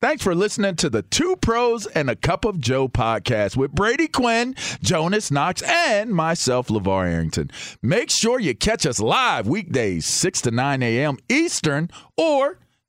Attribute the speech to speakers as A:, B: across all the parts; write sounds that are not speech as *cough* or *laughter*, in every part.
A: Thanks for listening to the Two Pros and a Cup of Joe podcast with Brady Quinn, Jonas Knox, and myself, LaVar Arrington. Make sure you catch us live weekdays, 6 to 9 a.m. Eastern or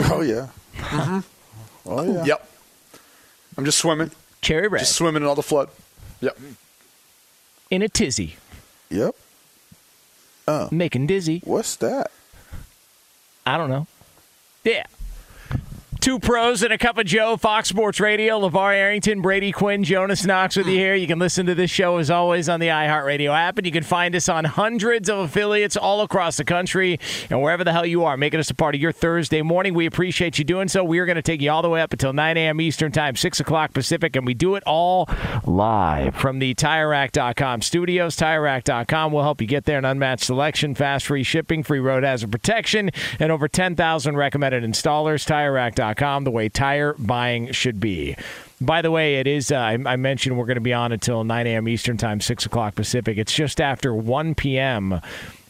B: *laughs*
C: Oh yeah. Mm-hmm. Oh yeah.
B: Yep. I'm just swimming.
D: Cherry red.
B: Just swimming in all the flood. Yep.
D: in a tizzy.
C: Yep. Oh.
D: Making dizzy.
C: What's that?
D: I don't know. Yeah. Two pros and a cup of Joe, Fox Sports Radio, LaVar Arrington, Brady Quinn, Jonas Knox with you here. You can listen to this show as always on the iHeartRadio app, and you can find us on hundreds of affiliates all across the country and wherever the hell you are, making us a part of your Thursday morning. We appreciate you doing so. We are going to take you all the way up until 9 a.m. Eastern Time, 6 o'clock Pacific, and we do it all live from the TireRack.com studios. TireRack.com will help you get there. An unmatched selection, fast free shipping, free road hazard protection, and over 10,000 recommended installers. TireRack.com, the way tire buying should be. By the way, it is, uh, I, I mentioned we're going to be on until 9 a.m. Eastern Time, 6 o'clock Pacific. It's just after 1 p.m.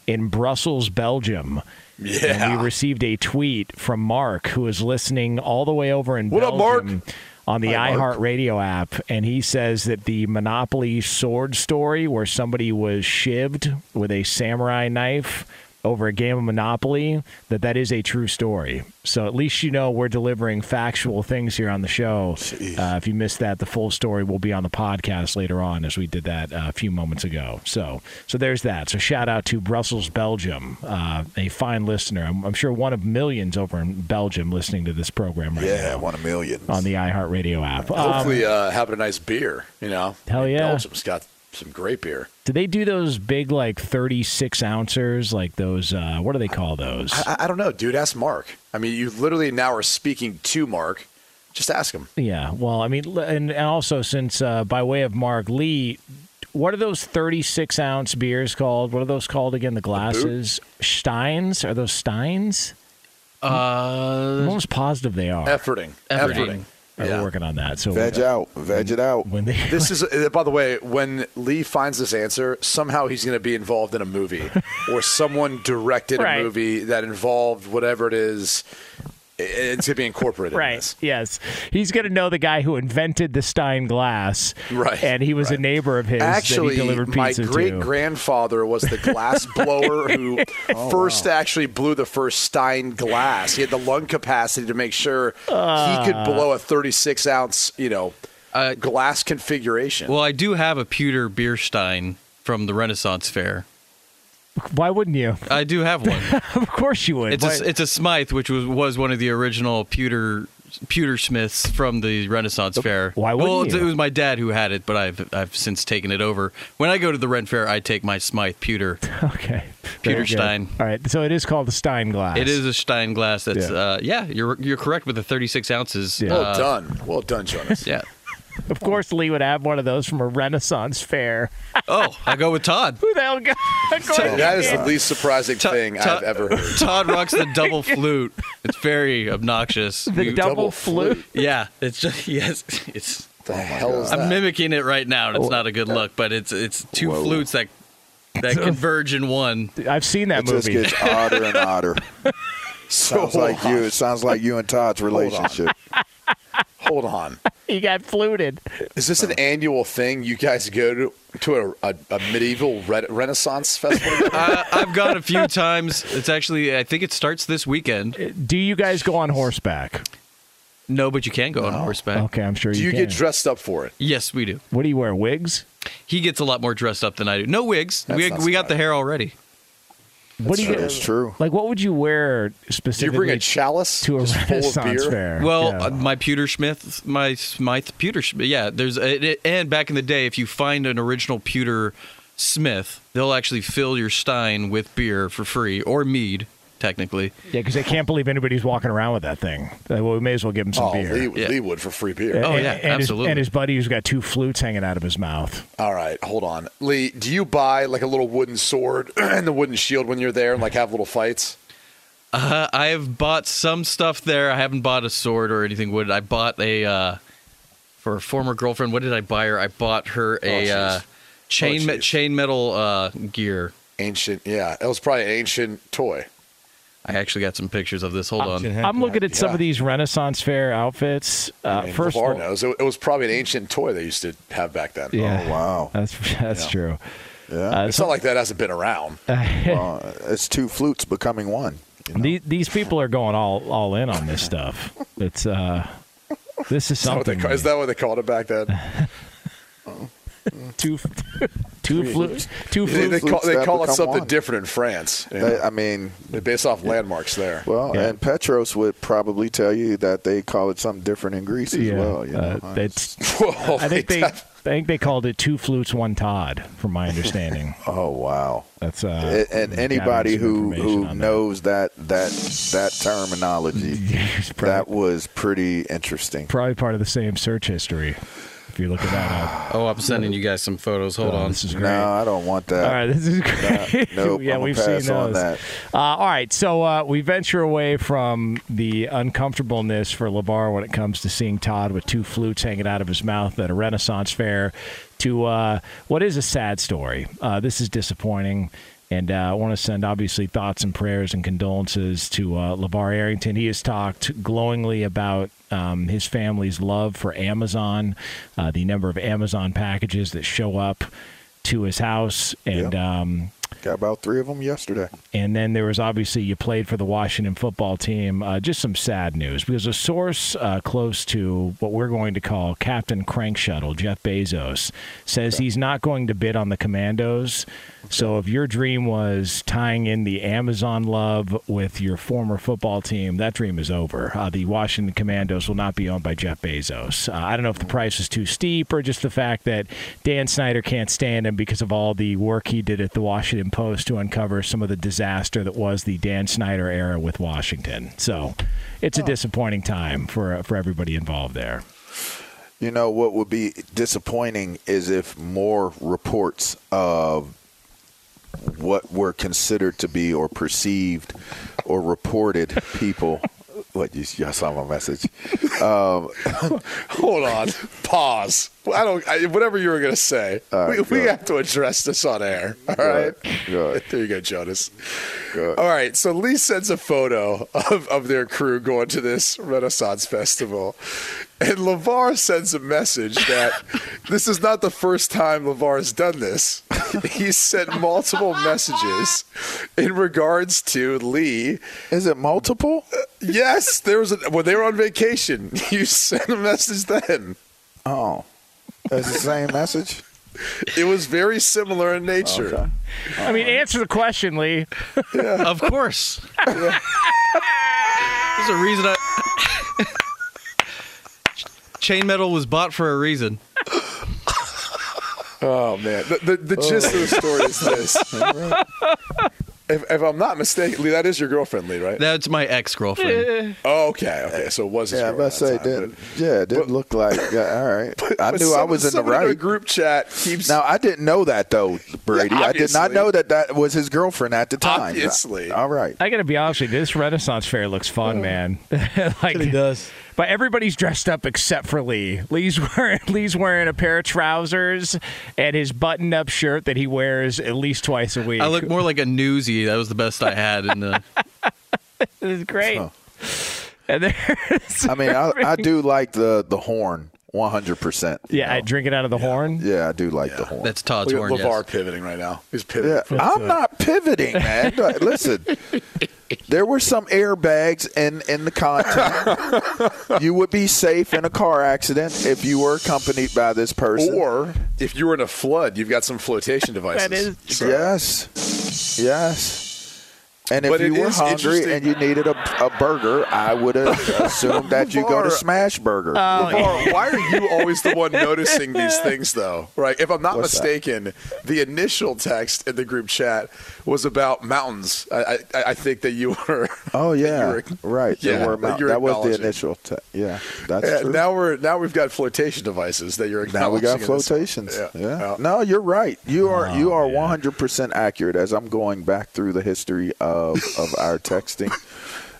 D: in Brussels, Belgium.
B: Yeah.
D: And we received a tweet from Mark, who is listening all the way over in
B: What up,
D: Belgium
B: Mark?
D: on the iHeartRadio app. And he says that the Monopoly sword story, where somebody was shivved with a samurai knife over a game of Monopoly, that that is a true story. So at least you know we're delivering factual things here on the show. Uh, if you missed that, the full story will be on the podcast later on, as we did that uh, a few moments ago. So, so there's that. So shout out to Brussels, Belgium, uh, a fine listener. I'm, I'm sure one of millions over in Belgium listening to this program right
C: Yeah,
D: now Yeah,
C: one of millions.
D: on the iHeartRadio app. Um,
B: Hopefully, uh, having a nice beer. You know.
D: Hell yeah.
B: Belgium's got some great beer.
D: do they do those big like 36 ouncers, like those? Uh, what do they call those?
B: I, I don't know, dude. Ask Mark. I mean, you literally now are speaking to Mark. Just ask him.
D: Yeah, well, I mean, and, and also since uh, by way of Mark Lee, what are those 36 ounce beers called? What are those called again? The glasses, Steins? Are those Steins? I'm
E: Uh,
D: almost positive they are.
B: Efforting.
E: Efforting.
B: Efforting.
D: We're
B: Yeah.
D: working on that. So
C: Veg out. Veg it out.
D: when they
B: This is, *laughs* uh, by the way, when Lee finds this answer, somehow he's going to be involved in a movie, or someone directed
D: Right.
B: a movie that involved whatever it is. It's to be incorporated. In *laughs*
D: Right.
B: this.
D: Yes. He's going to know the guy who invented the Stein glass.
B: Right,
D: And he was a neighbor of his that
B: Actually,
D: he delivered
B: my great grandfather was the glass *laughs* blower who
D: Oh,
B: first actually blew the first Stein glass. He had the lung capacity to make sure he
D: Ah.
B: could blow a 36 ounce, you know,
E: Uh,
B: glass configuration.
E: well, I do have a pewter beer stein from the Renaissance Fair.
D: Why wouldn't you?
E: I do have one. *laughs*
D: of course you would.
E: It's
D: Why-
E: a, it's a Smythe, which was was one of the original pewter pewter smiths from the Renaissance Fair.
D: Why wouldn't
E: well,
D: you?
E: it was my dad who had it, but I've I've since taken it over. When I go to the Ren Fair, I take my Smythe pewter. *laughs*
D: Okay.
E: Peter
D: Very good.
E: Stein.
D: All right. So it is called the Stein glass.
E: It is a Stein glass. That's
D: Yeah.
E: uh, yeah. You're you're correct with the 36 ounces.
D: Yeah.
B: Well
E: uh,
B: done. Well done, Jonas.
E: Yeah.
D: Of course, Lee would have one of those from a Renaissance fair.
E: Oh, I go with Todd. *laughs*
D: Who the hell got? *laughs* of
B: That is the least surprising
E: Todd-
B: thing
E: Todd-
B: I've ever heard. *laughs*
E: Todd rocks the double flute. It's very obnoxious.
D: the
E: You-
D: double,
B: double
D: flute.
B: flute.
E: yeah, it's just yes. It's
B: The oh hell is that?
E: I'm mimicking it right now. and It's not a good look, but it's it's two
C: Whoa.
E: flutes that that converge in one.
D: I've seen that movie.
C: It just gets odder and odder. Sounds like you. It sounds like you and Todd's *laughs* relationship.
B: Hold on. *laughs*
D: he got fluted.
B: Is this an annual thing? You guys go to to a, a, a medieval re- Renaissance festival?
E: I, *laughs* uh, I've gone a few times. It's actually I think it starts this weekend.
D: Uh, do you guys go on horseback?
E: No, but you can go on horseback.
D: Okay, I'm sure
B: Do
D: you,
B: you
D: can.
B: get dressed up for it?
E: Yes, we do.
D: what do you wear? Wigs?
E: He gets a lot more dressed up than I do. No wigs.
B: That's
E: we we got the hair already.
D: What do you
C: It's
D: get?
C: true.
D: Like, what would you wear
B: Do you bring a chalice
D: to a
B: just of
D: Renaissance
B: beer?
D: fair?
E: Well,
D: Yeah.
E: uh, my pewter smith, my Smythe pewter smith. Yeah, there's a, it, and back in the day, if you find an original pewter smith, they'll actually fill your stein with beer for free or mead, technically.
D: yeah, because they can't believe anybody's walking around with that thing. Uh, Well, we may as well give him some
B: Oh,
D: beer.
B: Lee,
E: Yeah.
B: Lee would for free beer.
D: And-
E: Oh, yeah,
D: and his,
E: absolutely.
D: and his buddy who's got two flutes hanging out of his mouth.
B: All right, hold on, Lee. Do you buy like a little wooden sword *clears throat* and the wooden shield when you're there and like have little fights?
E: Uh, I have bought some stuff there. I haven't bought a sword or anything wood. I bought a uh, for a former girlfriend. What did I buy her? I bought her a
B: jeez.
E: uh, chain
B: Oh,
E: me- chain metal uh, gear.
B: Ancient, yeah. It was probably an ancient toy.
E: I actually got some pictures of this. Hold on.
D: I'm looking at some
B: Yeah.
D: of these Renaissance fair outfits. Uh,
B: I mean,
D: first of all,
B: knows it, it was probably an ancient toy they used to have back then.
D: yeah,
C: Oh wow. *laughs*
D: that's that's
B: Yeah.
D: true.
C: Yeah.
D: Uh,
B: It's not like that hasn't been around. *laughs*
C: well, it's two flutes becoming one. you know?
D: These, these people are going all all in on this stuff. It's uh, this is
B: Is that, what they,
D: something.
B: is that what they called it back then? *laughs* *laughs*
D: two two flutes? Two
B: They, they call, they call it something
C: one.
B: different in France. you
C: They- I mean,
B: They base off landmarks there.
C: well,
D: Yeah.
C: and Petros would probably tell you that they call it something different in Greece as
D: Yeah,
C: well. You know?
D: uh, that's. *laughs*
B: Whoa,
D: I think they.
B: that-
D: I think they called it two flutes, one Todd, from my understanding. *laughs*
C: oh wow.
D: That's uh,
C: A- and anybody who who knows that that that terminology,
D: It's probably,
C: that was pretty interesting.
D: probably part of the same search history. If you look at that up, *sighs*
E: Oh, I'm sending you guys some photos. Hold
D: Oh,
E: on.
D: this is great.
C: No, I don't want that.
D: All right, this is great.
C: Nope, *laughs*
D: yeah,
C: I'm
D: we've
C: gonna
D: seen
C: pass on
D: those.
C: that.
D: Uh, all right, so uh, we venture away from the uncomfortableness for LaVar when it comes to seeing Todd with two flutes hanging out of his mouth at a Renaissance fair to uh, what is a sad story. Uh, this is disappointing. And uh, I want to send obviously thoughts and prayers and condolences to uh, LaVar Arrington. He has talked glowingly about um, his family's love for Amazon, uh, the number of Amazon packages that show up to his house, and um,
C: Got about three of them yesterday.
D: and then there was obviously you played for the Washington football team. Uh, just some sad news because a source uh, close to what we're going to call Captain Crank Shuttle, Jeff Bezos, says he's not going to bid on the Commanders. So if your dream was tying in the Amazon love with your former football team, that dream is over. Uh, the Washington Commanders will not be owned by Jeff Bezos. Uh, I don't know if the price is too steep or just the fact that Dan Snyder can't stand him because of all the work he did at the Washington Post to uncover some of the disaster that was the Dan Snyder era with Washington. So it's a disappointing time for for everybody involved there.
C: You know what would be disappointing is if more reports of what were considered to be or perceived or reported people. What you, you saw my message? Um, *laughs*
B: Hold on. Pause. I don't. I, whatever you were going to say,
C: All
B: we,
C: right,
B: we have to address this on air. All
C: Good,
B: right.
C: good. *laughs*
B: There you go, Jonas.
C: Good.
B: All right. So Lee sends a photo of, of their crew going to this Renaissance festival, and LaVar sends a message that *laughs* this is not the first time LaVar has done this. *laughs* He's sent multiple messages in regards to Lee.
C: is it multiple?
B: Uh, yes, there was a, when they were on vacation. *laughs* You sent a message then.
C: Oh, it's the same message.
B: It was very similar in nature.
C: Okay.
D: I mean, answer the question, Lee.
E: Of course. There's a reason I. chain metal was bought for a reason. *laughs*
B: Oh man, the the, the gist of the story is this. *laughs* If, if I'm not mistaken, Lee, that is your girlfriend, Lee, right?
E: That's my ex girlfriend. *laughs*
B: Oh, okay, okay. So it was. his
C: Yeah, I
B: girl
C: was about to say,
B: that time,
C: didn't, yeah, it didn't look like. Yeah, all right. I
B: but
C: knew I was in the
B: someone in our
C: right.
B: group chat keeps.
C: Now I didn't know that though, Brady. I did not know that that was his girlfriend at the time.
B: Obviously.
C: All right.
D: I got to be honest with you. This Renaissance fair looks fun, man. like
E: It does.
D: But everybody's dressed up except for Lee. Lee's *laughs* wearing Lee's wearing a pair of trousers and his buttoned-up shirt that he wears at least twice a week.
E: I look more like a newsie. That was the best I had in the. *laughs*
D: It's great.
C: Oh.
D: And there's
C: I mean, I, I do like the the horn, one hundred percent.
D: yeah, I drink it out of the horn.
C: Yeah, I do like the horn.
E: That's Todd's
B: Look at
E: horn.
B: LaVar
E: Yes.
B: pivoting right now. He's pivoting.
C: Yeah, I'm not pivoting, man. *laughs* Listen, there were some airbags in in the content. *laughs* you would be safe in a car accident if you were accompanied by this person.
B: Or if you were in a flood, you've got some flotation devices. *laughs*
D: That is
B: So-
C: yes, yes. And if
B: But
C: you were hungry and you needed a, a burger, I would *laughs* assume that you go to
B: LaVar-
C: Smash Burger.
B: LaVar, oh, why are you always the one noticing these *laughs* things, though? Right? If I'm not
C: What's that?
B: mistaken, the initial text in the group chat was about mountains. I, I, I think that you were. *laughs*
C: oh yeah,
B: you were-
C: right.
B: Yeah,
C: were
B: that
C: mount- that was the initial. Te- yeah, that's
B: Yeah,
C: true.
B: now we're now we've got flotation devices that you're.
C: Now we got
B: acknowledging in this one.
C: flotations.
B: Yeah.
C: Yeah.
B: Yeah.
C: No, you're right. You are you
D: Oh,
C: are
D: yeah.
C: 100% accurate as I'm going back through the history of of our texting.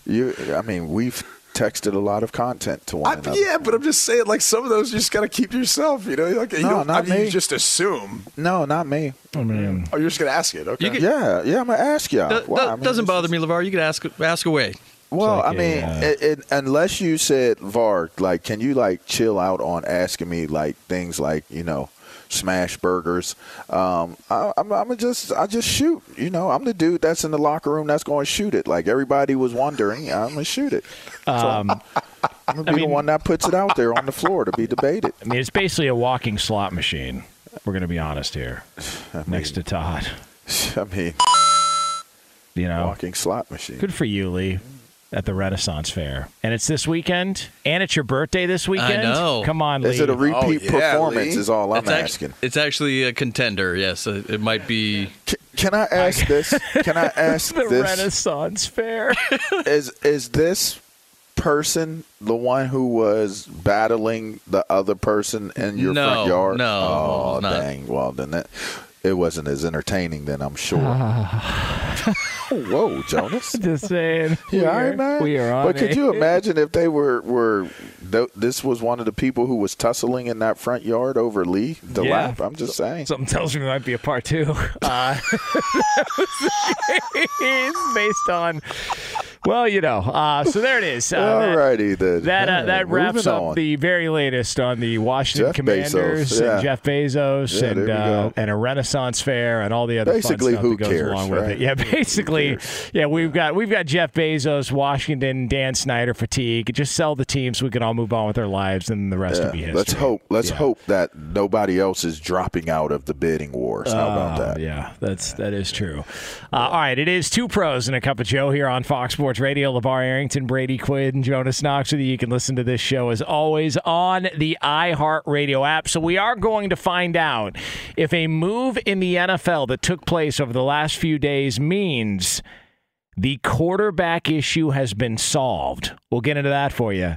C: You I mean, we've texted a lot of content to one
B: I,
C: another.
B: yeah, but I'm just saying, like some of those, you just got to keep yourself. You know, like you
C: No,
B: don't,
C: not
B: I mean,
C: me.
B: you just assume.
C: No, not me.
D: I mean,
B: Oh, you're just gonna ask it. Okay.
E: Could-
C: Yeah, yeah, I'm going to ask y'all.
E: Do-
C: Why? I mean,
E: doesn't bother
C: is-
E: me, LaVar. You could ask ask away.
C: Well,
D: like
C: I
D: a,
C: mean,
D: uh,
C: it, it, unless you said VAR, like, can you like chill out on asking me like things like you know, smash burgers? Um, I, I'm, I'm just, I just shoot. You know, I'm the dude that's in the locker room that's going to shoot it. Like everybody was wondering, I'm gonna shoot it. So
D: um, *laughs*
C: I'm gonna be
D: I mean-
C: the one that puts it out there on the floor to be debated.
D: I mean, it's basically a walking slot machine. We're going to be honest here. *sighs* Next to Todd, *laughs*
C: I mean,
D: you know,
C: walking slot machine.
D: good for you, Lee, at the Renaissance Fair, and it's this weekend, and it's your birthday this weekend.
E: I know.
D: Come on, Lee.
C: Is it a repeat
B: yeah,
C: performance?
B: Lee.
C: Is all I'm
E: it's, act-
C: asking.
E: it's actually a contender. Yes, Uh, it might be.
C: C- Can I ask this? *laughs* Can I ask
D: the
C: this?
D: Renaissance Fair? *laughs*
C: is is this person the one who was battling the other person in your
E: No,
C: front yard?
E: no,
C: oh
E: not.
C: dang. Well, then that it wasn't as entertaining. Then I'm sure. *laughs* Whoa, Jonas.
D: Just saying.
C: Yeah,
D: we are,
C: right, man.
D: We are on.
C: But could
D: a-
C: you imagine if they were were th- this was one of the people who was tussling in that front yard over Lee the
D: Yeah.
C: lap? I'm just saying.
D: Something tells me there might be a part two. Uh, *laughs* it's based on, well, you know. Uh, so there it is. Uh,
C: All righty then.
D: That uh, that wraps up
C: on.
D: the very latest on the Washington
C: Jeff
D: Commanders
C: Bezos, yeah.
D: and Jeff Bezos
C: Yeah,
D: and uh, and a Renaissance Fair and all the other
C: Basically,
D: fun stuff
C: who
D: that goes
C: cares,
D: along with it. Yeah, basically, yeah, we've got we've got Jeff Bezos, Washington, Dan Snyder fatigue. Just sell the team so we can all move on with their lives, and the rest
C: Yeah,
D: will be history.
C: let's hope. Let's
D: Yeah.
C: hope that nobody else is dropping out of the bidding wars. How about
D: Oh,
C: that?
D: Yeah, that's that is true. Uh, all right, it is two pros and a cup of Joe here on Fox Sports Radio. LaVar Arrington, Brady Quinn, Jonas Knox with you. You can listen to this show as always on the iHeartRadio app. So we are going to find out if a move in the NFL that took place over the last few days means the quarterback issue has been solved. We'll get into that for you.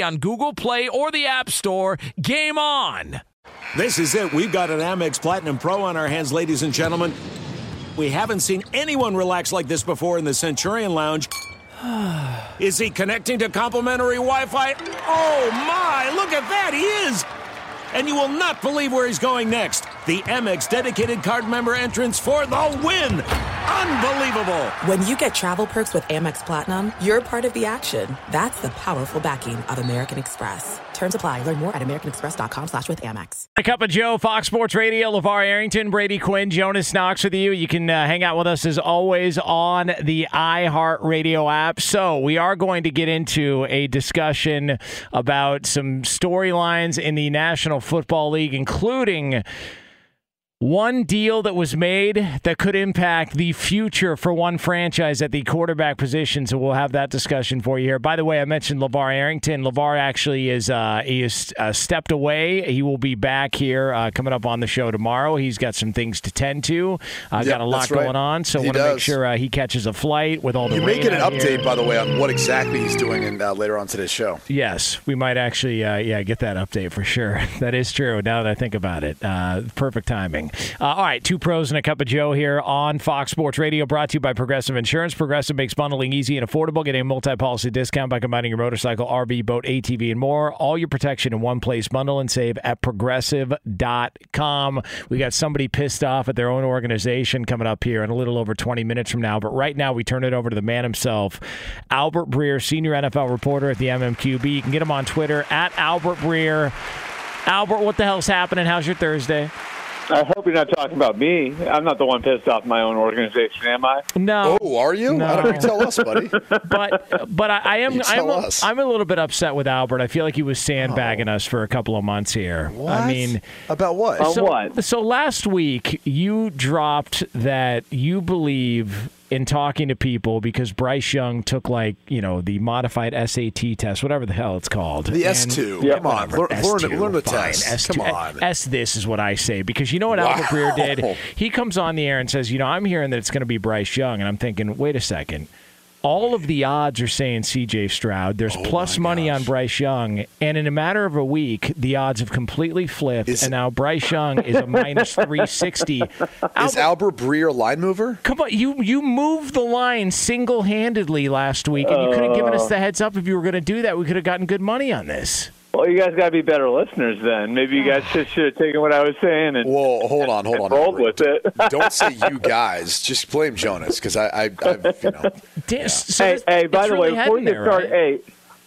D: on Google Play or the App Store. Game on!
F: This is it. We've got an Amex Platinum Pro on our hands, ladies and gentlemen. We haven't seen anyone relax like this before in the Centurion Lounge. *sighs* Is he connecting to complimentary Wi Fi? Oh my, look at that, he is! And you will not believe where he's going next. The Amex dedicated card member entrance for the win! Unbelievable!
G: When you get travel perks with Amex Platinum, you're part of the action. That's the powerful backing of American Express. Terms apply. Learn more at americanexpress.com slash with Amex.
D: A cup of Joe, Fox Sports Radio, LaVar Arrington, Brady Quinn, Jonas Knox with you. You can uh, hang out with us as always on the iHeartRadio app. So we are going to get into a discussion about some storylines in the National Football League, including one deal that was made that could impact the future for one franchise at the quarterback position. So we'll have that discussion for you here. By the way, I mentioned LaVar Arrington. LaVar actually is uh, he is uh, stepped away. He will be back here uh, coming up on the show tomorrow. He's got some things to tend to. Uh,
B: Yep,
D: got a lot
B: right.
D: going on, so
B: He
D: want to make sure uh, he catches a flight with all the.
B: You may get an
D: out here.
B: update, by the way, on what exactly he's doing in, uh, later on today's show.
D: Yes, we might actually, uh, yeah, get that update for sure. *laughs* That is true. Now that I think about it, uh, perfect timing. Uh, all right, two pros and a cup of Joe here on Fox Sports Radio, brought to you by Progressive Insurance. Progressive makes bundling easy and affordable. Get a multi-policy discount by combining your motorcycle, RV, boat, ATV, and more. All your protection in one place. Bundle and save at progressive.com. We got somebody pissed off at their own organization coming up here in a little over 20 minutes from now. But right now, we turn it over to the man himself, Albert Breer, senior NFL reporter at the MMQB. You can get him on Twitter at Albert Breer. Albert, what the hell's happening? How's your Thursday?
H: I hope you're not talking about me. I'm not the one pissed off my own organization, am I?
D: No.
B: Oh, are you?
D: No.
B: I don't you tell us, buddy. *laughs*
D: but but I, I am I'm
B: tell
D: a,
B: us.
D: I'm a little bit upset with Albert. I feel like he was sandbagging us for a couple of months here.
B: What?
D: I mean,
B: about what?
H: On
D: so,
H: what?
D: So last week you dropped that you believe in talking to people because Bryce Young took like you know the modified SAT test, whatever the hell it's called.
B: The S2.
H: Yeah.
B: Come on. Learn, learn,
D: S2,
B: learn the
D: fine,
B: test.
D: S2,
B: Come eh, on.
D: S this is what I say because you know what Albert Breer did? He comes on the air and says, you know, I'm hearing that it's going to be Bryce Young, and I'm thinking, wait a second. All of the odds are saying C.J. Stroud. There's
B: Oh
D: plus
B: my
D: money on. Bryce Young, and in a matter of a week, the odds have completely flipped,
B: Is-
D: and now Bryce Young is a minus *laughs* 360.
B: Is
D: Albert,
B: Albert Breer a line mover?
D: come on, you you moved the line single handedly last week, and you could have given us uh. the heads up if you were going to do that. We could have gotten good money on this.
H: Well, you guys got to be better listeners then. Maybe you guys just should have taken what I was saying and,
B: Whoa, hold on, hold on.
H: rolled with it.
B: Don't say *laughs* you guys. Just blame Jonas because I, I, I, you know. *laughs*
D: Dan- so
H: hey,
D: it's-
H: hey, by the
D: really
H: way, before
D: heading
H: you
D: there,
H: start,
D: right?
H: hey,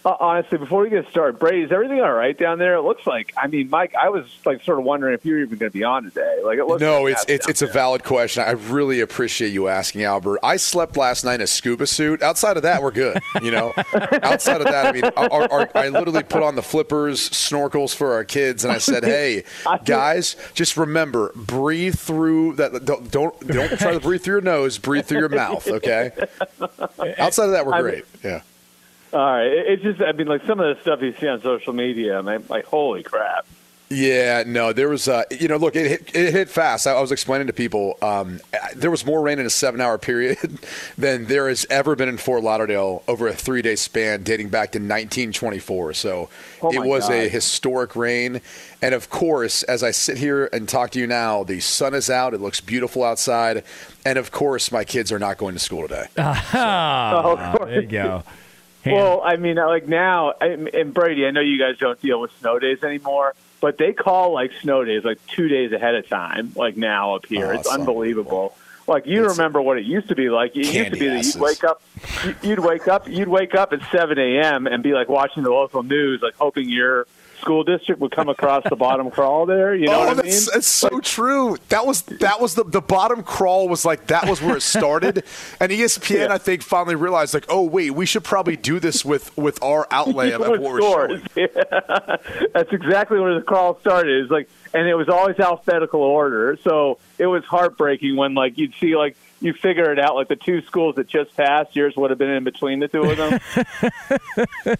H: Uh, honestly, before we get started, Brady, is everything all right down there? It looks like. I mean, Mike, I was like sort of wondering if you're even going to be on today. Like, it
B: No,
H: like
B: it's it's it's a valid question. I really appreciate you asking, Albert. I slept last night in a scuba suit. Outside of that, we're good. You know, *laughs* outside of that, I mean, our, our, I literally put on the flippers, snorkels for our kids, and I said, *laughs* "Hey, guys, just remember, breathe through that. Don't don't, don't try to breathe through your nose. Breathe through your mouth. Okay. *laughs* Outside of that, we're great. Yeah.
H: All right. It's just, I mean, like some of the stuff you see on social media, man, like, holy crap.
B: Yeah, no, there was, uh, you know, look, it hit, it hit fast. I, I was explaining to people, um, there was more rain in a seven hour *laughs* period than there has ever been in Fort Lauderdale over a three day span dating back to 1924. So
H: Oh,
B: it
H: my
B: was a historic rain. And of course, as I sit here and talk to you now, the sun is out. It looks beautiful outside. And of course, my kids are not going to school today. *laughs*
D: Ah, there you go.
H: Well, I mean, like now, and Brady, I know you guys don't deal with snow days anymore, but they call like snow days like two days ahead of time, like now up here.
B: Oh,
H: it's
B: it's
H: unbelievable. Like you remember what it used to be like. It used to be that
B: asses.
H: you'd wake up, you'd wake up, you'd wake up at seven a.m. and be like watching the local news, like hoping your school district would come across the bottom crawl there. You know
B: oh,
H: what I mean?
B: that's, so true. That was that was the the bottom crawl was like that was where it started, *laughs* and ESPN I think finally realized like oh wait we should probably do this with with our outlay of *laughs* what we're showing.
H: Yeah. *laughs* That's exactly where the crawl started. It's like, and it was always alphabetical order. So it was heartbreaking when like you'd see like you figure it out like the two schools that just passed. Yours would have been in between the two of them. *laughs*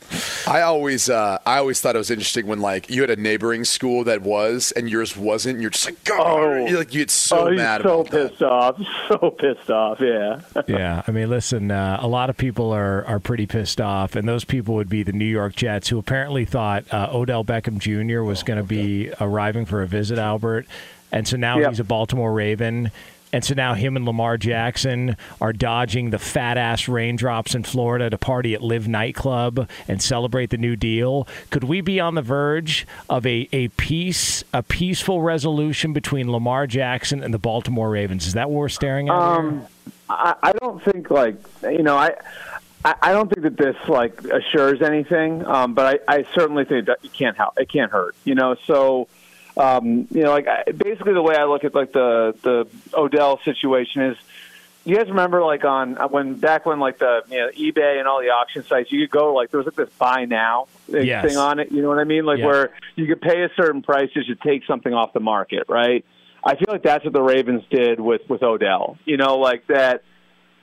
B: I always uh, I always thought it was interesting when like you had a neighboring school that was and yours wasn't. And you're just like
H: Oh.
B: you're like you get so
H: oh,
B: mad
H: so
B: about that.
H: pissed off, so pissed off. Yeah.
D: yeah, I mean, listen, uh, a lot of people are, are pretty pissed off, and those people would be the New York Jets, who apparently thought uh, Odell Beckham Jr. was going to be arriving for a visit, Albert, and so now
H: Yep.
D: he's a Baltimore Raven. And so now him and Lamar Jackson are dodging the fat ass raindrops in Florida to party at LIV nightclub and celebrate the new deal. Could we be on the verge of a, a peace a peaceful resolution between Lamar Jackson and the Baltimore Ravens? Is that what we're staring at?
H: Um, I, I don't think like you know I. I don't think that this like assures anything, um, but I, I certainly think that it can't help. It can't hurt, you know. So, um, you know, like I, basically the way I look at like the the Odell situation is, you guys remember like on uh, when back when like the you know eBay and all the auction sites, you could go like there was like this buy now thing
D: Yes.
H: on it. You know what I mean? Like
D: Yeah.
H: where you could pay a certain price just to take something off the market, right? I feel like that's what the Ravens did with with Odell. You know, like that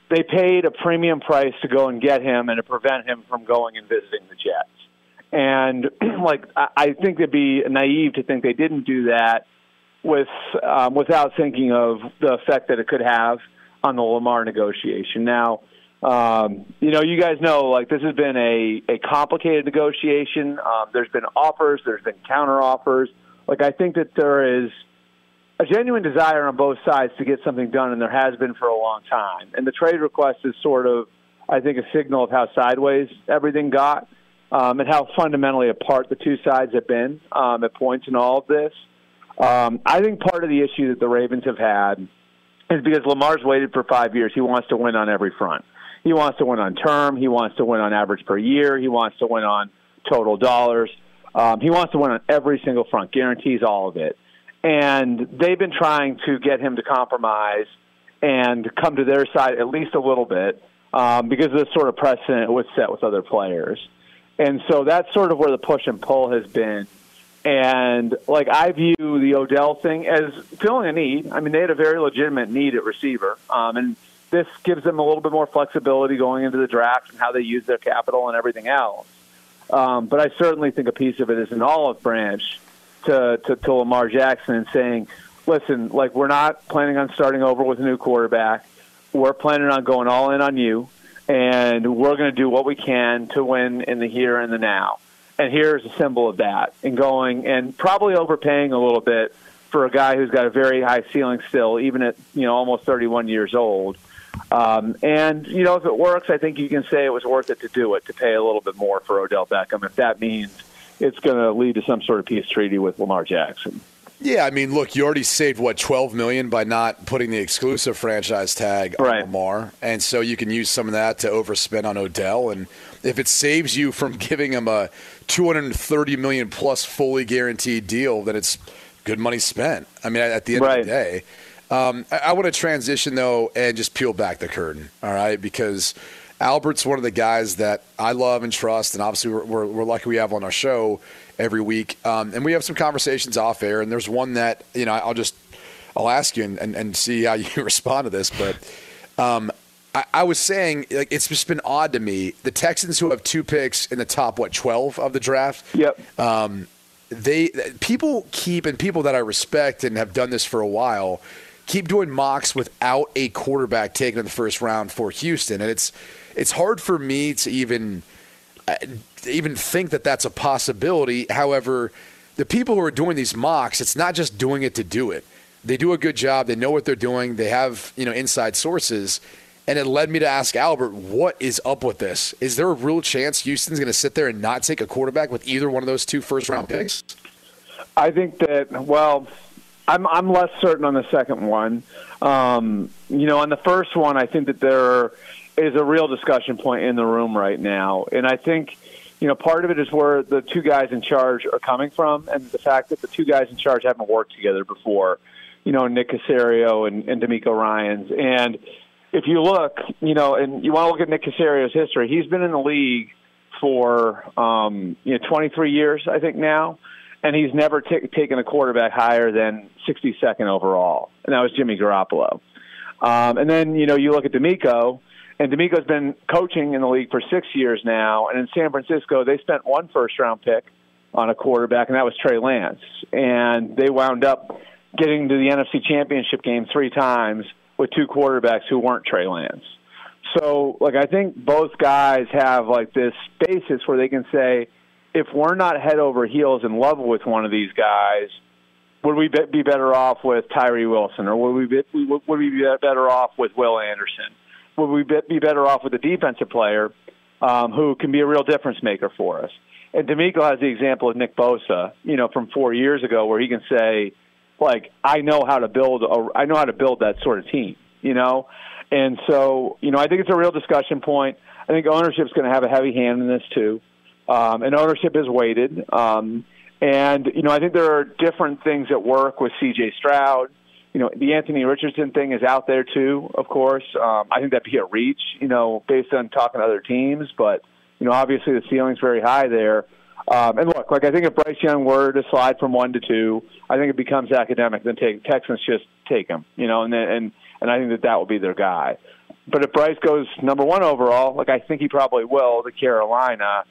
H: they paid a premium price to go and get him and to prevent him from going and visiting the. And *clears throat* like I think it'd be naive to think they didn't do that with um, without thinking of the effect that it could have on the Lamar negotiation. Now, um, you know, you guys know like this has been a, a complicated negotiation. Um, there's been offers, there's been counter offers. Like I think that there is a genuine desire on both sides to get something done, and there has been for a long time. And the trade request is sort of, I think, a signal of how sideways everything got um, and how fundamentally apart the two sides have been um, at points in all of this. Um, I think part of the issue that the Ravens have had is because Lamar's waited for five years. He wants to win on every front. He wants to win on term. He wants to win on average per year. He wants to win on total dollars. Um, he wants to win on every single front, guarantees all of it. And they've been trying to get him to compromise and come to their side at least a little bit um, because of the sort of precedent it was set with other players. And so that's sort of where the push and pull has been. And like I view the Odell thing as filling a need. I mean, they had a very legitimate need at receiver, um, and this gives them a little bit more flexibility going into the draft and how they use their capital and everything else. Um, but I certainly think a piece of it is an olive branch to, to, to Lamar Jackson and saying, listen, like we're not planning on starting over with a new quarterback. We're planning on going all in on you, and we're going to do what we can to win in the here and the now. And here's a symbol of that. And going and probably overpaying a little bit for a guy who's got a very high ceiling still, even at you know almost 31 years old. Um, and you know, if it works, I think you can say it was worth it to do it to pay a little bit more for Odell Beckham. If that means it's going to lead to some sort of peace treaty with Lamar Jackson.
B: Yeah, I mean, look, you already saved what twelve million by not putting the exclusive franchise tag on Lamar, and so you can use some of that to overspend on Odell. And if it saves you from *laughs* giving him a two hundred and thirty million plus fully guaranteed deal, then it's good money spent. I mean, at the end of the day, um, I, I want to transition though and just peel back the curtain. All right, because. Albert's one of the guys that I love and trust, and obviously we're, we're, we're lucky we have on our show every week. Um, and we have some conversations off air, and there's one that you know I'll just I'll ask you and, and, and see how you *laughs* respond to this. But um, I, I was saying like it's just been odd to me. The Texans who have two picks in the top what twelve of the draft.
H: Yep.
B: Um, they people keep and people that I respect and have done this for a while keep doing mocks without a quarterback taken in the first round for Houston, and it's it's hard for me to even even think that that's a possibility. However, the people who are doing these mocks, it's not just doing it to do it. They do a good job. They know what they're doing. They have you know inside sources, and it led me to ask Albert, what is up with this? Is there a real chance Houston's going to sit there and not take a quarterback with either one of those two first round picks?
H: I think that well, I'm I'm less certain on the second one. Um, you know, on the first one, I think that there is a real discussion point in the room right now, and I think you know part of it is where the two guys in charge are coming from, and the fact that the two guys in charge haven't worked together before. You know, Nick Caserio and, and DeMeco Ryans, and if you look, you know, and you want to look at Nick Caserio's history, he's been in the league for um, you know 23 years, I think now, and he's never t- taken a quarterback higher than 62nd overall, and that was Jimmy Garoppolo. Um, and then you know you look at DeMeco, and DeMeco's been coaching in the league for six years now, and in San Francisco they spent one first round pick on a quarterback, and that was Trey Lance, and they wound up getting to the NFC Championship game three times with two quarterbacks who weren't Trey Lance. So, like, I think both guys have like this basis where they can say, if we're not head over heels in love with one of these guys, would we be better off with Tyree Wilson, or would we be, would we be better off with Will Anderson? Would we be better off with a defensive player um, who can be a real difference maker for us? And DeMeco has the example of Nick Bosa, you know, from four years ago, where he can say, like, I know how to build, a, I know how to build that sort of team, you know. And so, you know, I think it's a real discussion point. I think ownership's going to have a heavy hand in this too, um, and ownership is weighted. Um, and you know, I think there are different things at work with C.J. Stroud. You know, the Anthony Richardson thing is out there too. Of course, um, I think that'd be a reach. You know, based on talking to other teams, but you know, obviously the ceiling's very high there. Um, and look, like I think if Bryce Young were to slide from one to two, I think it becomes academic. Then take Texans just take him, you know, and then, and and I think that that will be their guy. But if Bryce goes number one overall, like I think he probably will, to Carolina,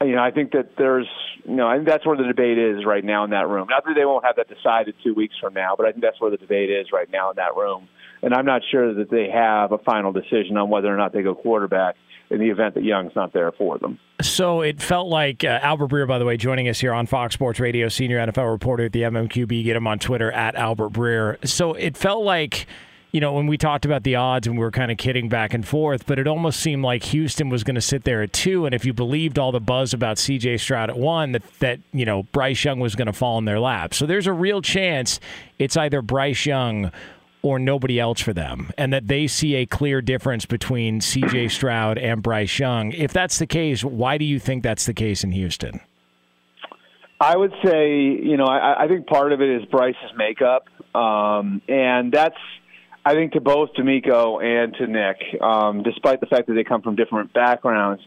H: you know, I think that there's, you know, I think that's where the debate is right now in that room. Not that they won't have that decided two weeks from now, but I think that's where the debate is right now in that room. And I'm not sure that they have a final decision on whether or not they go quarterback in the event that Young's not there for them.
D: So it felt like uh, Albert Breer, by the way, joining us here on Fox Sports Radio, senior NFL reporter at the MMQB. Get him on Twitter at Albert Breer. So it felt like you know, when we talked about the odds and we were kind of kidding back and forth, but it almost seemed like Houston was going to sit there at two. And if you believed all the buzz about CJ Stroud at one, that, that you know, Bryce Young was going to fall in their lap. So there's a real chance it's either Bryce Young or nobody else for them, and that they see a clear difference between CJ Stroud and Bryce Young. If that's the case, why do you think that's the case in Houston?
H: I would say, you know, I, I think part of it is Bryce's makeup, um, and that's I think to both DeMeco and to Nick, um, despite the fact that they come from different backgrounds,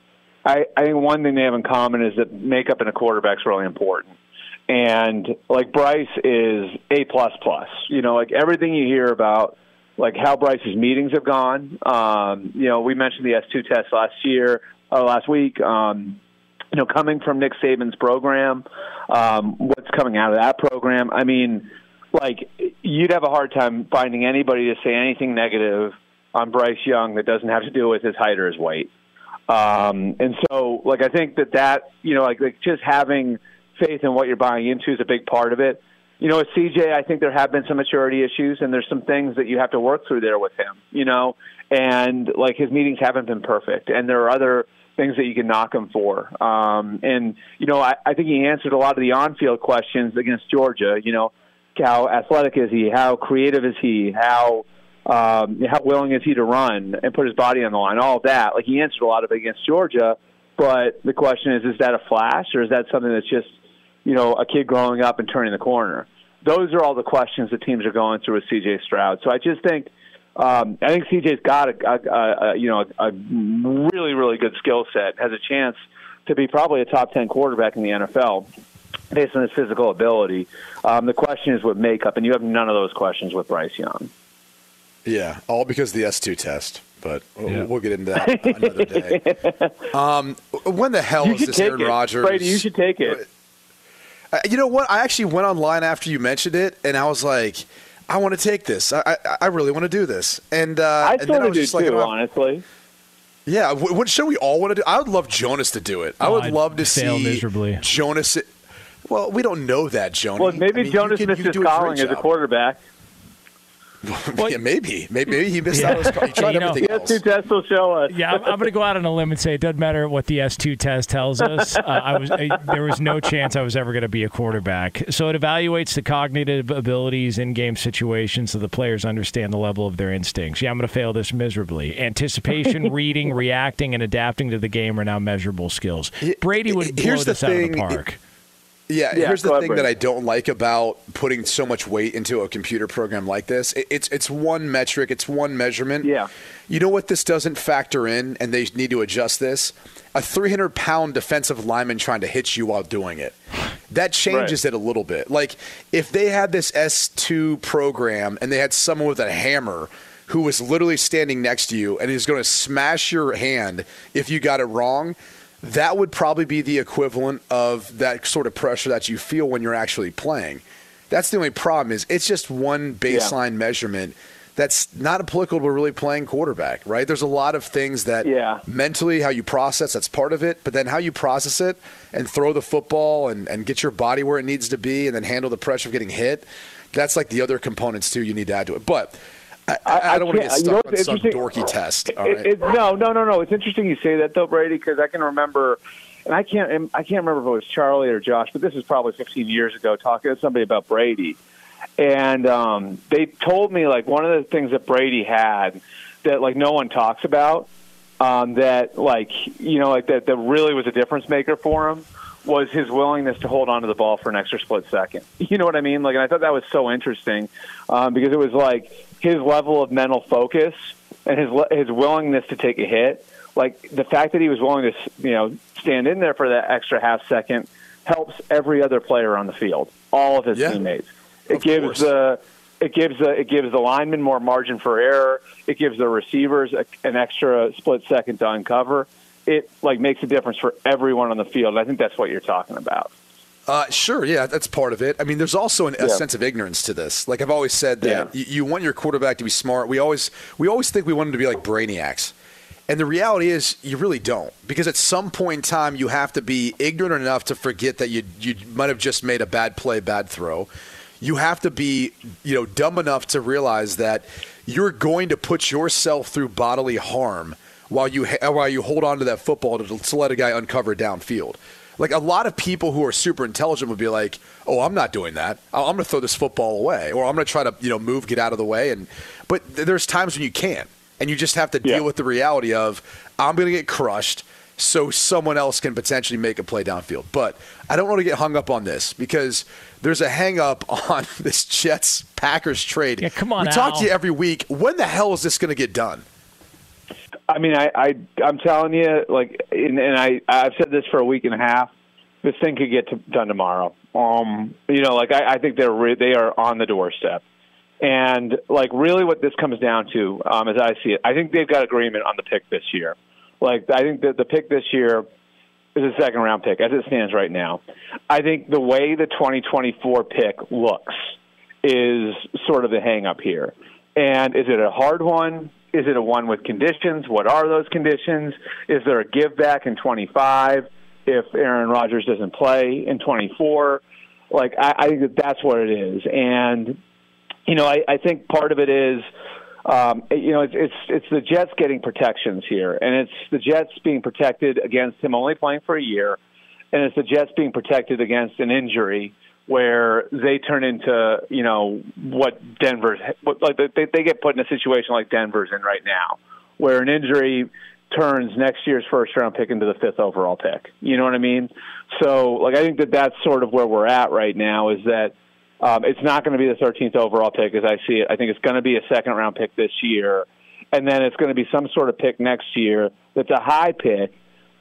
H: I, I think one thing they have in common is that makeup in a quarterback is really important. And like Bryce is a plus plus. You know, like everything you hear about like how Bryce's meetings have gone. Um, you know, we mentioned the S two test last year, uh, last week. Um, you know, coming from Nick Saban's program, um, what's coming out of that program? I mean, like you'd have a hard time finding anybody to say anything negative on Bryce Young that doesn't have to do with his height or his weight. Um, and so, like, I think that that you know, like, like just having faith in what you're buying into is a big part of it. You know, with CJ, I think there have been some maturity issues, and there's some things that you have to work through there with him. You know, and like his meetings haven't been perfect, and there are other things that you can knock him for. Um, and you know, I, I think he answered a lot of the on-field questions against Georgia. You know, how athletic is he? How creative is he? How um, how willing is he to run and put his body on the line? All that. Like he answered a lot of it against Georgia, but the question is, is that a flash or is that something that's just you know a kid growing up and turning the corner? Those are all the questions that teams are going through with C.J. Stroud. So I just think. Um, I think CJ's got a, a, a you know a, a really really good skill set. Has a chance to be probably a top ten quarterback in the NFL based on his physical ability. Um, the question is with makeup, and you have none of those questions with Bryce Young.
B: Yeah, all because of the S2 test. But we'll-
H: Yeah.
B: we'll get into that another day. *laughs* Um, when the hell
H: You
B: is this
H: take
B: Aaron
H: it.
B: Rodgers?
H: Brady, you should take it.
B: Uh, you know what? I actually went online after you mentioned it, and I was like, I want to take this. I, I, I really want to do this. And uh,
H: I
B: and then
H: sort
B: I was
H: do
B: just like,
H: too,
B: oh,
H: honestly.
B: Yeah, w- what show we all want to do? I would love Jonas to do it. I
D: Oh,
B: would
D: I'd
B: love to
D: fail
B: see
D: miserably.
B: Jonas. Well, we don't know that, Jonas.
H: Well, maybe
B: I mean,
H: Jonas
B: can-
H: missed
B: you
H: his
B: do a
H: calling as a
B: job.
H: quarterback. *laughs*
B: yeah, maybe. maybe. Maybe he missed
D: Yeah.
B: out. on his- He tried
D: You know-
B: everything
H: The
B: else.
H: S2 test will show us.
D: Yeah, I'm, I'm going to go out on a limb and say it doesn't matter what the S2 test tells us. *laughs* Uh, I was I, there was no chance I was ever going to be a quarterback. So it evaluates the cognitive abilities in game situations so the players understand the level of their instincts. Yeah, I'm going to fail this miserably. Anticipation, *laughs* reading, reacting, and adapting to the game are now measurable skills. Brady would blow
B: here's the
D: this out of the
B: thing-
D: park.
B: Yeah,
H: Yeah,
B: here's the thing that I don't like about putting so much weight into a computer program like this. It- It's it's one metric, it's one measurement.
H: Yeah.
B: You know what this doesn't factor in, and they need to adjust this? A 300 pound defensive lineman trying to hit you while doing it. That changes it a little bit. Like if they had this S2 program and they had someone with a hammer who was literally standing next to you and is going to smash your hand if you got it wrong, that would probably be the equivalent of that sort of pressure that you feel when you're actually playing. That's the only problem is it's just one baseline measurement that's not applicable to really playing quarterback, right? There's a lot of things that
H: Yeah.
B: mentally how you process that's part of it, but then how you process it and throw the football and, and get your body where it needs to be and then handle the pressure of getting hit, that's like the other components too you need to add to it. But I, I, I don't want to get
H: you know
B: stuck on some dorky test. All
H: It-
B: right.
H: it- no, no, no, no. It's interesting you say that though, Brady, because I can remember, and I can't, I can't remember if it was Charlie or Josh, but this is probably 15 years ago, talking to somebody about Brady, and um, they told me like one of the things that Brady had that like no one talks about, um, that like you know like that that really was a difference maker for him was his willingness to hold on to the ball for an extra split second. *laughs* You know what I mean? Like, and I thought that was so interesting um, because it was like his level of mental focus and his le- his willingness to take a hit. Like the fact that he was willing to you know stand in there for that extra half second helps every other player on the field, all of his
B: Yeah.
H: teammates. It gives
B: course.
H: the it gives the it gives the lineman more margin for error. It gives the receivers a, an extra split second to uncover. It like makes a difference for everyone on the field. I think that's what you're talking about.
B: Uh, sure, yeah, that's part of it. I mean, there's also an, a
H: Yeah.
B: sense of ignorance to this. Like I've always said that
H: Yeah.
B: you, you want your quarterback to be smart. We always we always think we want them to be like brainiacs, and the reality is you really don't. Because at some point in time, you have to be ignorant enough to forget that you you might have just made a bad play, bad throw. You have to be you know dumb enough to realize that you're going to put yourself through bodily harm while you ha- while you hold on to that football to, to let a guy uncover downfield. Like a lot of people who are super intelligent would be like, "Oh, I'm not doing that. I- I'm going to throw this football away, or I'm going to try to you know move, get out of the way." And but th- there's times when you can't, and you just have to deal with the reality of I'm going to get crushed, so someone else can potentially make a play downfield. But I don't want to get hung up on this because there's a hang up *laughs* on this Jets Packers trade. Yeah,
D: come on,
B: We talk to you every week. When the hell is this going to get done?
H: I mean, I, I I'm telling you, like, and, and I I've said this for a week and a half. This thing could get to, done tomorrow. Um, you know, like I, I think they're re- they are on the doorstep, and like really, what this comes down to, um, as I see it, I think they've got agreement on the pick this year. Like, I think that the pick this year is a second round pick as it stands right now. I think the way the 2024 pick looks is sort of the hang up here. And is it a hard one? Is it a one with conditions? What are those conditions? Is there a give back in 25 if Aaron Rodgers doesn't play in 24? Like, I, I think that that's what it is. And, you know, I, I think part of it is, um, you know, it's, it's it's the Jets getting protections here, and it's the Jets being protected against him only playing for a year, and it's the Jets being protected against an injury where they turn into you know what Denver's what, like they they get put in a situation like Denver's in right now, where an injury turns next year's first round pick into the fifth overall pick. You know what I mean? So like I think that that's sort of where we're at right now is that um, it's not going to be the 13th overall pick as I see it. I think it's going to be a second round pick this year, and then it's going to be some sort of pick next year that's a high pick.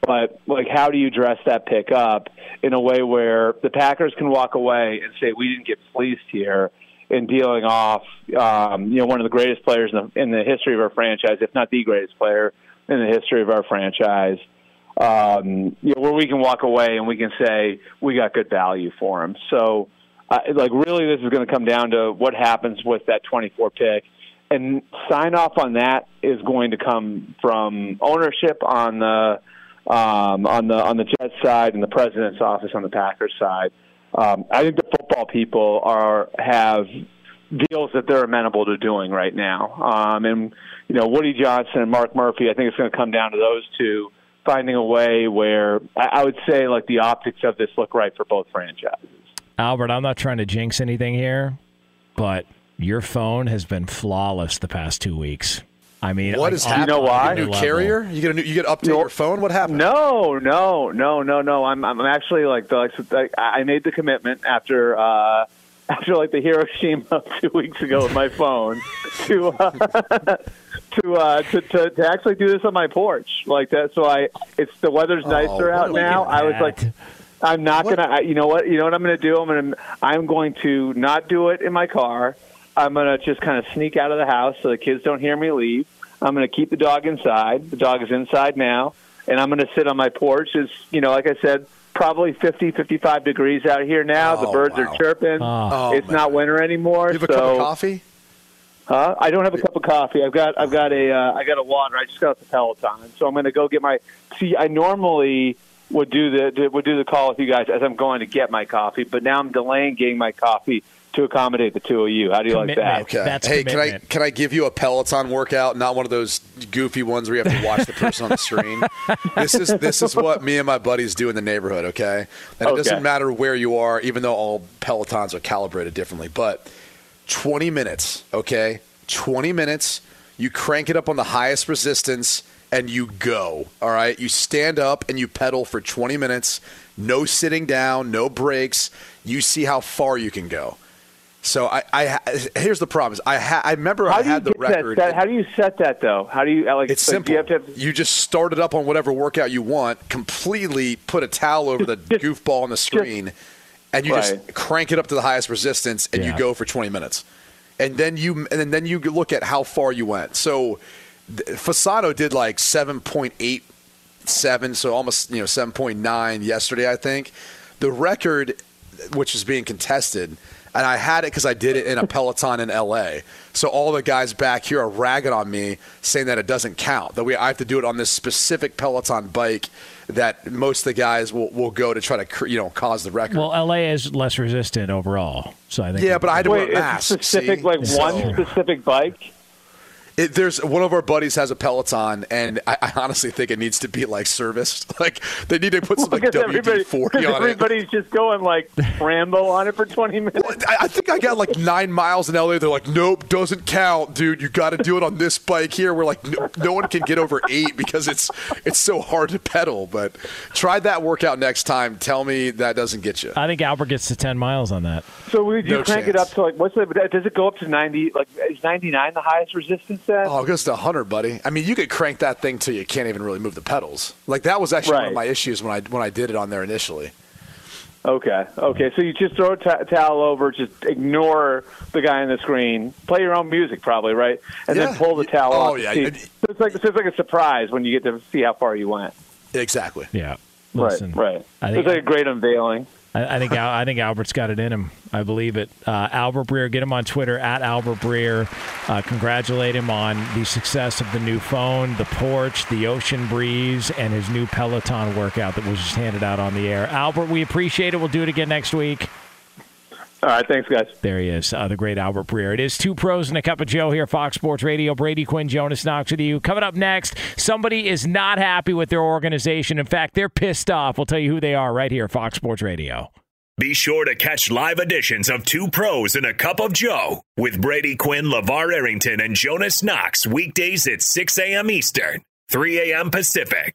H: But like, how do you dress that pick up in a way where the Packers can walk away and say we didn't get fleeced here in dealing off, um, you know, one of the greatest players in the, in the history of our franchise, if not the greatest player in the history of our franchise. Um, you know, where we can walk away and we can say we got good value for him. So, uh, like, really, this is going to come down to what happens with that 24 pick, and sign off on that is going to come from ownership on the um, on the on the Jets side and the president's office on the Packers side. Um, I think the football people are have deals that they're amenable to doing right now. Um, and you know, Woody Johnson and Mark Murphy, I think it's going to come down to those two finding a way where I would say like the optics of this look right for both franchises.
D: Albert, I'm not trying to jinx anything here, but your phone has been flawless the past two weeks. I mean,
B: What
D: like,
B: is happening?
H: You know why?
B: You get a new
D: level.
B: carrier? You get a new, you get to update your phone? What happened?
H: No, no, no, no, no. I'm I'm actually like the, like I made the commitment after uh *laughs* after like the Hiroshima *laughs* two weeks ago with my phone *laughs* to uh, to, uh, to to to actually do this on my porch like that. So I it's the weather's nicer out now. I was like. I'm not gonna. I, you know what? You know what I'm gonna do? I'm gonna. I'm going to not do it in my car. I'm gonna just kind of sneak out of the house so the kids don't hear me leave. I'm gonna keep the dog inside. The dog is inside now, and I'm gonna sit on my porch. It's you know, like I said, probably 50, 55 degrees out here now. the
B: Oh,
H: birds
B: wow.
H: are chirping.
B: Oh,
H: it's
B: man.
H: not winter anymore.
B: You have a
H: so,
B: cup of coffee?
H: Huh? I don't have a cup of coffee. I've got I've got a uh, I got a water. I just got the Peloton, so I'm going to go get my. See, I normally would do the would do the call with you guys as I'm going to get my coffee, but now I'm delaying getting my coffee to accommodate the two of you. How do you like that?
B: Okay. hey, can I can I give you a Peloton workout, not one of those goofy ones where you have to watch the person on the screen? This is this is what me and my buddies do in the neighborhood, okay? And it doesn't matter where you are, even though all Pelotons are calibrated differently. But 20 minutes, okay? 20 minutes. You crank it up on the highest resistance and you go. All right? You stand up and you pedal for 20 minutes. No sitting down, no breaks. You see how far you can go. So I, I here's the problem. is I ha, I remember
H: How
B: I had the
H: get that,
B: record.
H: that? How do you set that though? How do you like?
B: It's
H: like,
B: simple.
H: You have to have,
B: You just start it up on whatever workout you want, completely put a towel over the *laughs* goofball on the screen, and you just crank it up to the highest resistance, and you go for 20 minutes. And then you and then you look at how far you went. So th- Fasano did like 7.87, so almost, you know, 7.9 yesterday, I think. The record which is being contested and I had it because I did it in a Peloton in LA. So all the guys back here are ragging on me, saying that it doesn't count. That we I have to do it on this specific Peloton bike that most of the guys will, will go to try to you know cause the record.
D: Well, LA is less resistant overall, so I think.
B: yeah, but I had to wear a
H: it's
B: mask.
H: specific
B: see?
H: like
B: So-
H: one specific bike?
B: It, there's one of our buddies has a Peloton, and I, I honestly think it needs to be like serviced. *laughs* Like they need to put some like WD forty
H: because
B: on it.
H: everybody's just going like Rambo on it for 20 minutes.
B: I, I think I got like nine miles in LA. They're like, nope, doesn't count, dude. You got to do it on this bike here. We're like, no, no one can get over eight because it's it's so hard to pedal. But try that workout next time. Tell me that doesn't get you.
D: I think Albert gets to 10 miles on that.
H: So would you
B: No
H: crank it up to like what's the? Does it go up to 90? Like is 99 the highest resistance then?
B: Oh, it goes to 100, buddy. I mean, you could crank that thing till you can't even really move the pedals. Like that was actually one of my issues when I when I did it on there initially.
H: Okay, okay. So you just throw a towel over, just ignore the guy on the screen, play your own music, probably right, and
B: Yeah.
H: then pull the towel
B: Oh,
H: off.
B: yeah.
H: see- So it's like so it's like a surprise when you get to see how far you went.
B: Exactly.
D: Yeah. Listen,
H: right, right.
D: I think-
H: it's like a great unveiling.
D: I, I think I think Albert's got it in him. I believe it. Uh, Albert Breer, get him on Twitter at Albert Breer. Uh, congratulate him on the success of the new phone, the porch, the ocean breeze, and his new Peloton workout that was just handed out on the air. Albert, we appreciate it. We'll do it again next week.
H: All right, thanks, guys.
D: There he is, uh, the great Albert Breer. It is two pros and a cup of Joe here, Fox Sports Radio. Brady Quinn, Jonas Knox with you. Coming up next, somebody is not happy with their organization. In fact, they're pissed off. We'll tell you who they are right here, Fox Sports Radio.
I: Be sure to catch live editions of Two Pros and a Cup of Joe with Brady Quinn, LaVar Arrington, and Jonas Knox weekdays at 6 a.m. Eastern, 3 a.m. Pacific.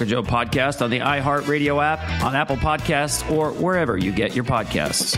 J: Joe podcast on the iHeartRadio app, on Apple Podcasts, or wherever you get your podcasts.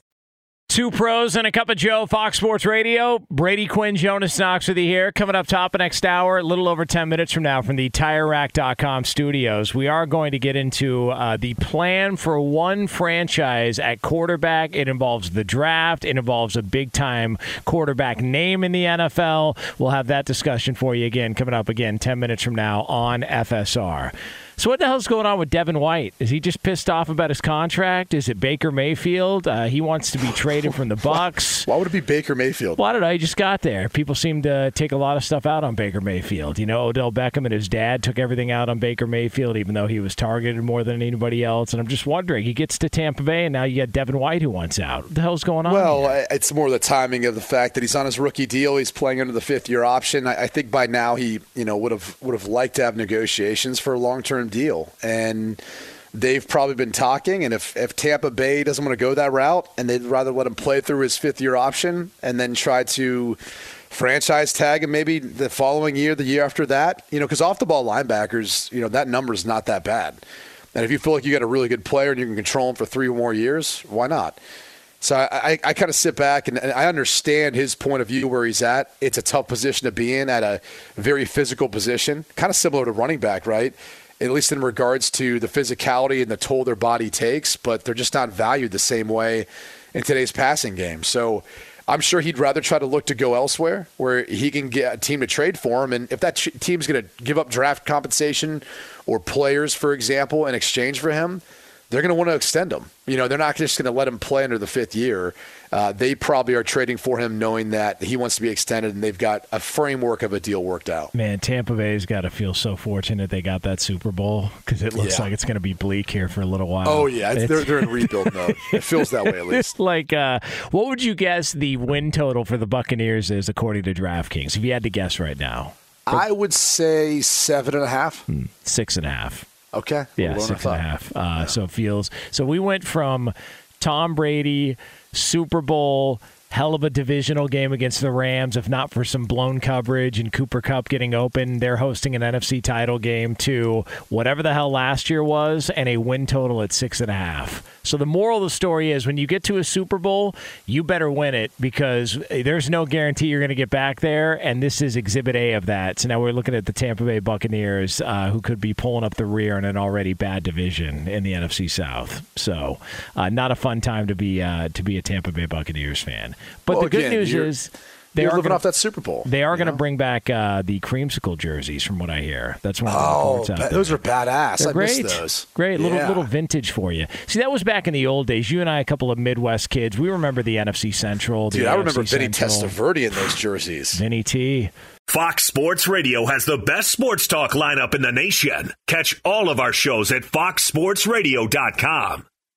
D: Two pros and a cup of Joe, Fox Sports Radio. Brady Quinn, Jonas Knox with you here. Coming up top of next hour, a little over 10 minutes from now from the TireRack.com studios. We are going to get into uh, the plan for one franchise at quarterback. It involves the draft, it involves a big time quarterback name in the NFL. We'll have that discussion for you again coming up again 10 minutes from now on FSR. So what the hell's going on with Devin White? Is he just pissed off about his contract? Is it Baker Mayfield? Uh, he wants to be traded from the *laughs* Bucs.
B: Why would it be Baker Mayfield?
D: Why did I don't know. He just got there. People seem to take a lot of stuff out on Baker Mayfield. You know, Odell Beckham and his dad took everything out on Baker Mayfield, even though he was targeted more than anybody else. And I'm just wondering, he gets to Tampa Bay, and now you got Devin White who wants out. What the hell's going on?
B: Well,
D: here?
B: it's more the timing of the fact that he's on his rookie deal. He's playing under the fifth year option. I, I think by now he, you know, would have would have liked to have negotiations for a long term deal, and they've probably been talking. And if if Tampa Bay doesn't want to go that route, and they'd rather let him play through his fifth year option, and then try to franchise tag him maybe the following year, the year after that, you know, because off the ball linebackers, you know, that number is not that bad. And if you feel like you got a really good player and you can control him for three more years, why not? So I, I, I kind of sit back and, and I understand his point of view where he's at. It's a tough position to be in at a very physical position, kind of similar to running back, right? At least in regards to the physicality and the toll their body takes, but they're just not valued the same way in today's passing game. So I'm sure he'd rather try to look to go elsewhere where he can get a team to trade for him. And if that team's going to give up draft compensation or players, for example, in exchange for him, they're going to want to extend him. You know, they're not just going to let him play under the fifth year. Uh, they probably are trading for him knowing that he wants to be extended and they've got a framework of a deal worked out.
D: Man, Tampa Bay's got to feel so fortunate they got that Super Bowl because it looks
B: Yeah.
D: like it's going to be bleak here for a little while.
B: Oh, yeah. It's, they're, they're in rebuild mode. It *laughs* feels that way at least. *laughs*
D: like, uh, what would you guess the win total for the Buccaneers is according to DraftKings? If you had to guess right now,
B: I would say seven and a half.
D: six and a half.
B: Okay.
D: Yeah,
B: six and a half. than I
D: six and a
B: thought.
D: half. Uh, So it feels so. We went from Tom Brady, Super Bowl, hell of a divisional game against the Rams. If not for some blown coverage and Cooper Kupp getting open, they're hosting an NFC title game to whatever the hell last year was, and a win total at six and a half. So the moral of the story is when you get to a Super Bowl, you better win it because there's no guarantee you're going to get back there, and this is Exhibit A of that. So now we're looking at the Tampa Bay Buccaneers, uh, who could be pulling up the rear in an already bad division in the NFC South. So uh, not a fun time to be uh, to be a Tampa Bay Buccaneers fan. But
B: Well,
D: the good
B: again,
D: news is. They
B: You're living
D: gonna,
B: off that Super Bowl.
D: They are going to bring back uh, the creamsicle jerseys, from what I hear. That's one of the
B: Oh,
D: reports out
B: ba-
D: there.
B: those are badass.
D: They're
B: I
D: great.
B: miss those.
D: Great little
B: Yeah.
D: little vintage for you. See, that was back in the old days. You and I, a couple of Midwest kids, we remember the NFC Central. The
B: Dude, I remember
D: AFC
B: Vinny
D: Central.
B: Testaverde in those jerseys.
D: Vinny T.
I: Fox Sports Radio has the best sports talk lineup in the nation. Catch all of our shows at foxsportsradio.com.